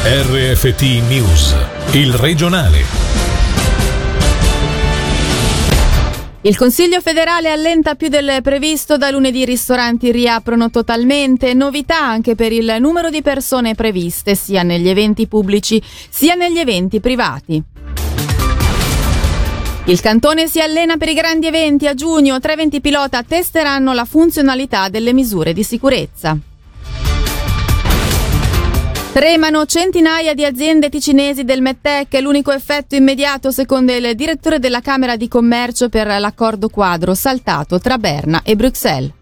RFT News, il regionale. Il Consiglio federale allenta più del previsto, da lunedì i ristoranti riaprono totalmente, novità anche per il numero di persone previste sia negli eventi pubblici sia negli eventi privati. Il cantone si allena per i grandi eventi a giugno, tre eventi pilota testeranno la funzionalità delle misure di sicurezza. Tremano centinaia di aziende ticinesi del Mettec, l'unico effetto immediato secondo il direttore della Camera di Commercio per l'accordo quadro saltato tra Berna e Bruxelles.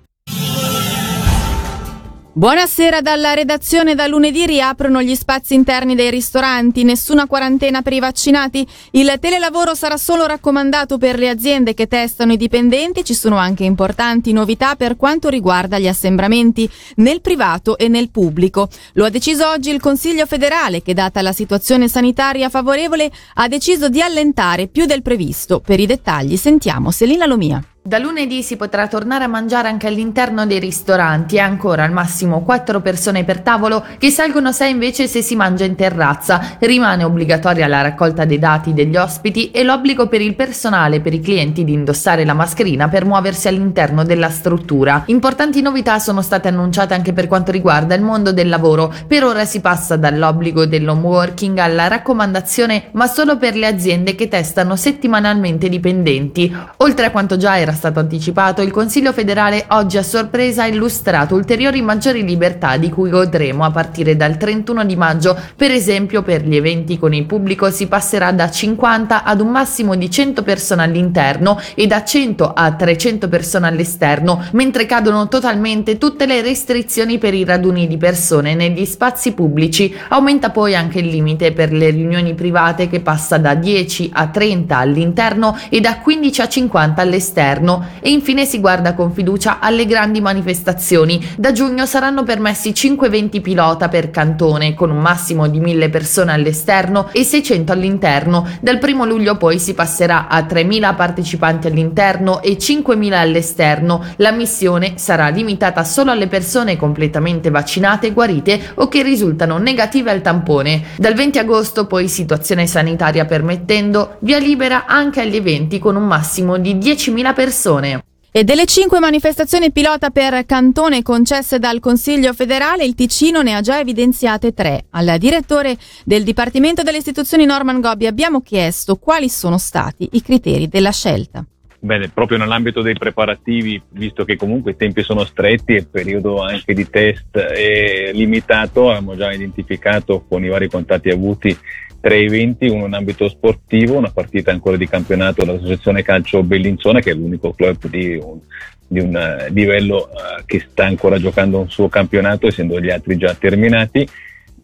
Buonasera dalla redazione. Da lunedì riaprono gli spazi interni dei ristoranti, nessuna quarantena per i vaccinati. Il telelavoro sarà solo raccomandato per le aziende che testano i dipendenti. Ci sono anche importanti novità per quanto riguarda gli assembramenti nel privato e nel pubblico. Lo ha deciso oggi il Consiglio federale che, data la situazione sanitaria favorevole, ha deciso di allentare più del previsto. Per i dettagli sentiamo Selina Lomia. Da lunedì si potrà tornare a mangiare anche all'interno dei ristoranti e ancora al massimo 4 persone per tavolo che salgono 6 invece se si mangia in terrazza. Rimane obbligatoria la raccolta dei dati degli ospiti e l'obbligo per il personale e per i clienti di indossare la mascherina per muoversi all'interno della struttura. Importanti novità sono state annunciate anche per quanto riguarda il mondo del lavoro. Per ora si passa dall'obbligo dell'home working alla raccomandazione ma solo per le aziende che testano settimanalmente dipendenti. Oltre a quanto già era stato anticipato, il Consiglio federale oggi a sorpresa ha illustrato ulteriori maggiori libertà di cui godremo a partire dal 31 di maggio. Per esempio, per gli eventi con il pubblico si passerà da 50 ad un massimo di 100 persone all'interno e da 100 a 300 persone all'esterno, mentre cadono totalmente tutte le restrizioni per i raduni di persone negli spazi pubblici. Aumenta poi anche il limite per le riunioni private che passa da 10 a 30 all'interno e da 15 a 50 all'esterno governo e infine si guarda con fiducia alle grandi manifestazioni. Da giugno saranno permessi 5 eventi pilota per cantone, con un massimo di 1000 persone all'esterno e 600 all'interno. Dal 1 luglio poi si passerà a 3000 partecipanti all'interno e 5000 all'esterno. La missione sarà limitata solo alle persone completamente vaccinate, guarite o che risultano negative al tampone. Dal 20 agosto poi situazione sanitaria permettendo, via libera anche agli eventi con un massimo di 10.000 persone persone. E delle cinque manifestazioni pilota per cantone concesse dal Consiglio federale, il Ticino ne ha già evidenziate tre. Al direttore del Dipartimento delle Istituzioni Norman Gobbi abbiamo chiesto quali sono stati i criteri della scelta. Bene, proprio nell'ambito dei preparativi, visto che comunque i tempi sono stretti e il periodo anche di test è limitato, abbiamo già identificato con i vari contatti avuti tre eventi, uno in ambito sportivo, una partita ancora di campionato dell'Associazione Calcio Bellinzona, che è l'unico club di un, di un uh, livello uh, che sta ancora giocando un suo campionato, essendo gli altri già terminati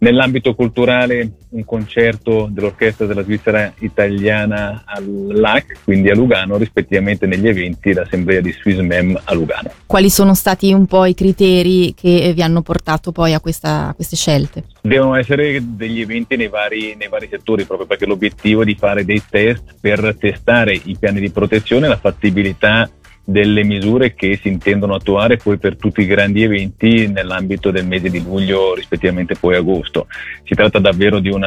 Nell'ambito culturale un concerto dell'Orchestra della Svizzera Italiana all'AC, quindi a Lugano, rispettivamente negli eventi l'Assemblea di Swissmem a Lugano. Quali sono stati un po' i criteri che vi hanno portato poi a, questa, a queste scelte? Devono essere degli eventi nei vari, nei vari settori, proprio perché l'obiettivo è di fare dei test per testare i piani di protezione, la fattibilità delle misure che si intendono attuare poi per tutti i grandi eventi nell'ambito del mese di luglio rispettivamente poi agosto. Si tratta davvero di un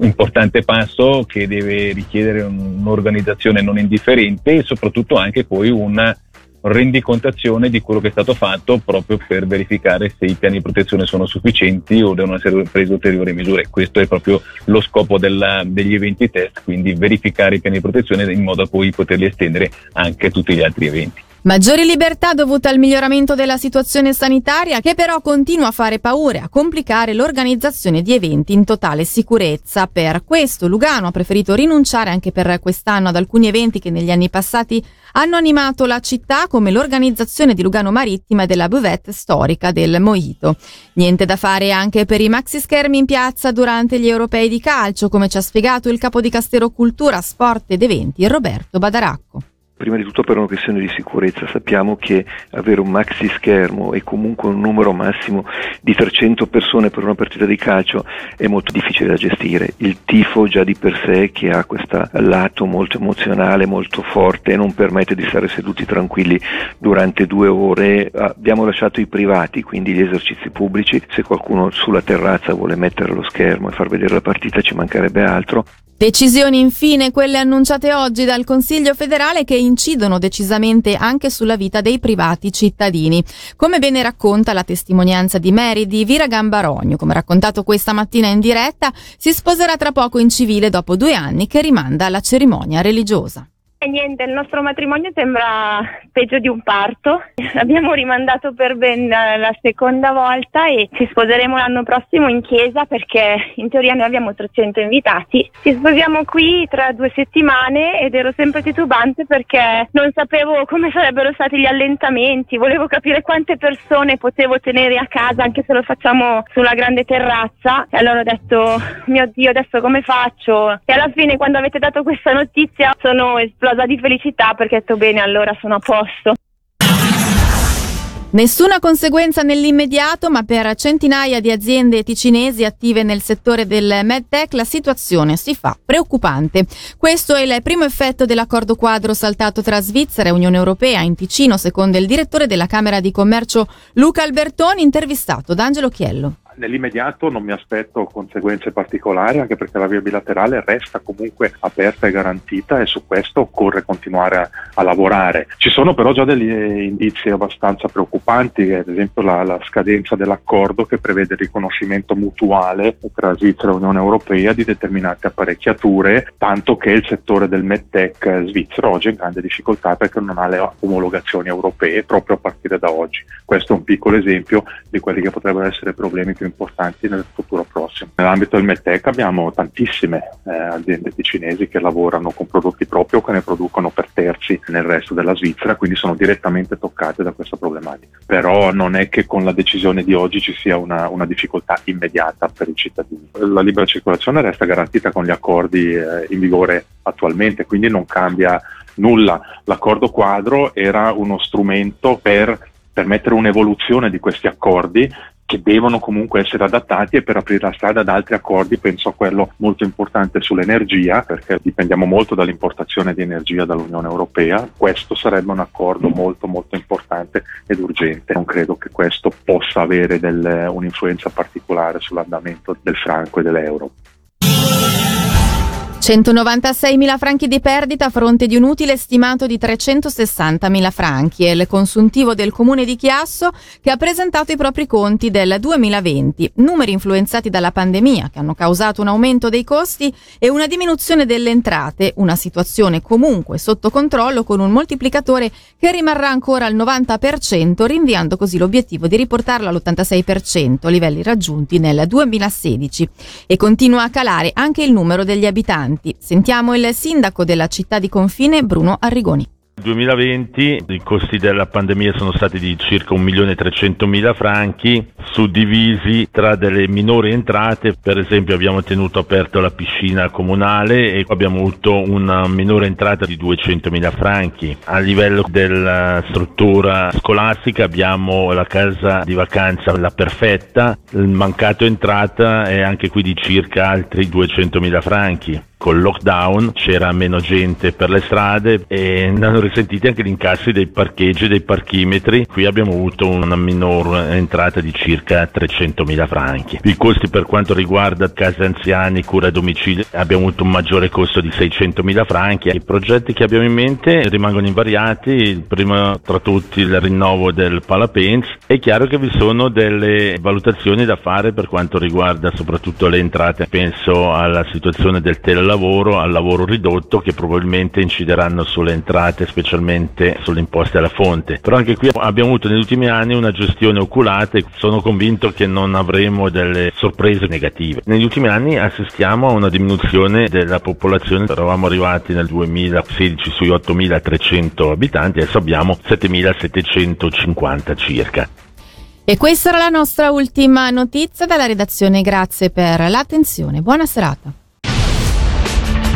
importante passo che deve richiedere un'organizzazione non indifferente e soprattutto anche poi una rendicontazione di quello che è stato fatto proprio per verificare se i piani di protezione sono sufficienti o devono essere prese ulteriori misure. Questo è proprio lo scopo della, degli eventi test, quindi verificare i piani di protezione in modo da poi poterli estendere anche a tutti gli altri eventi. Maggiori libertà dovute al miglioramento della situazione sanitaria che però continua a fare paura e a complicare l'organizzazione di eventi in totale sicurezza. Per questo Lugano ha preferito rinunciare anche per quest'anno ad alcuni eventi che negli anni passati hanno animato la città come l'organizzazione di Lugano Marittima e della buvette storica del Mojito. Niente da fare anche per i maxi schermi in piazza durante gli europei di calcio, come ci ha spiegato il capo di Castero Cultura, Sport ed Eventi Roberto Badaracco. Prima di tutto per una questione di sicurezza, sappiamo che avere un maxi schermo e comunque un numero massimo di 300 persone per una partita di calcio è molto difficile da gestire. Il tifo già di per sé che ha questo lato molto emozionale, molto forte, non permette di stare seduti tranquilli durante due ore. Abbiamo lasciato i privati, quindi gli esercizi pubblici, se qualcuno sulla terrazza vuole mettere lo schermo e far vedere la partita ci mancherebbe altro. Decisioni infine quelle annunciate oggi dal Consiglio federale che incidono decisamente anche sulla vita dei privati cittadini. Come bene racconta la testimonianza di Mary di Vira Gambarogno, come raccontato questa mattina in diretta, si sposerà tra poco in civile dopo due anni che rimanda alla cerimonia religiosa. E niente, il nostro matrimonio sembra peggio di un parto. Abbiamo rimandato per ben la seconda volta e ci sposeremo l'anno prossimo in chiesa perché in teoria noi abbiamo 300 invitati. Ci sposiamo qui tra due settimane ed ero sempre titubante perché non sapevo come sarebbero stati gli allentamenti, volevo capire quante persone potevo tenere a casa anche se lo facciamo sulla grande terrazza. E allora ho detto, mio Dio, adesso come faccio? E alla fine quando avete dato questa notizia sono esplosa esplosa di felicità perché detto bene, allora sono a posto. Nessuna conseguenza nell'immediato, ma per centinaia di aziende ticinesi attive nel settore del medtech la situazione si fa preoccupante. Questo è il primo effetto dell'accordo quadro saltato tra Svizzera e Unione Europea in Ticino, secondo il direttore della Camera di Commercio Luca Albertoni, intervistato da Angelo Chiello nell'immediato non mi aspetto conseguenze particolari anche perché la via bilaterale resta comunque aperta e garantita e su questo occorre continuare a, a lavorare. Ci sono però già degli indizi abbastanza preoccupanti, ad esempio la, la, scadenza dell'accordo che prevede il riconoscimento mutuale tra Svizzera e Unione Europea di determinate apparecchiature, tanto che il settore del medtech svizzero oggi è in grande difficoltà perché non ha le omologazioni europee proprio a partire da oggi. Questo è un piccolo esempio di quelli che potrebbero essere problemi più più importanti nel futuro prossimo. Nell'ambito del MedTech abbiamo tantissime eh, aziende cinesi che lavorano con prodotti propri o che ne producono per terzi nel resto della Svizzera, quindi sono direttamente toccate da questa problematica. Però non è che con la decisione di oggi ci sia una, una difficoltà immediata per i cittadini. La libera circolazione resta garantita con gli accordi eh, in vigore attualmente, quindi non cambia nulla. L'accordo quadro era uno strumento per permettere un'evoluzione di questi accordi che devono comunque essere adattati e per aprire la strada ad altri accordi, penso a quello molto importante sull'energia, perché dipendiamo molto dall'importazione di energia dall'Unione Europea. Questo sarebbe un accordo molto molto importante ed urgente. Non credo che questo possa avere del, un'influenza particolare sull'andamento del franco e dell'euro. 196.000 franchi di perdita a fronte di un utile stimato di 360.000 franchi. È il consuntivo del comune di Chiasso che ha presentato i propri conti del 2020. Numeri influenzati dalla pandemia che hanno causato un aumento dei costi e una diminuzione delle entrate. Una situazione comunque sotto controllo con un moltiplicatore che rimarrà ancora al 90%, rinviando così l'obiettivo di riportarlo all'86%, livelli raggiunti nel 2016. E continua a calare anche il numero degli abitanti avanti. Sentiamo il sindaco della città di confine, Bruno Arrigoni. 2020 i costi della pandemia sono stati di circa 1.300.000 franchi suddivisi tra delle minori entrate, per esempio abbiamo tenuto aperto la piscina comunale e abbiamo avuto una minore entrata di 200.000 franchi. A livello della struttura scolastica abbiamo la casa di vacanza La Perfetta, il mancato entrata è anche qui di circa altri 200.000 franchi col lockdown c'era meno gente per le strade e ne hanno risentiti anche gli incassi dei parcheggi e dei parchimetri. Qui abbiamo avuto una minore entrata di circa 300.000 franchi. I costi per quanto riguarda case anziani, cura a domicilio, abbiamo avuto un maggiore costo di 600.000 franchi. I progetti che abbiamo in mente rimangono invariati, il primo tra tutti il rinnovo del Palapens. È chiaro che vi sono delle valutazioni da fare per quanto riguarda soprattutto le entrate. Penso alla situazione del telelavoro lavoro al lavoro ridotto che probabilmente incideranno sulle entrate, specialmente sulle imposte alla fonte. Però anche qui abbiamo avuto negli ultimi anni una gestione oculata e sono convinto che non avremo delle sorprese negative. Negli ultimi anni assistiamo a una diminuzione della popolazione, eravamo arrivati nel 2016 sui 8.300 abitanti, adesso abbiamo 7.750 circa. E questa era la nostra ultima notizia dalla redazione, grazie per l'attenzione, buona serata.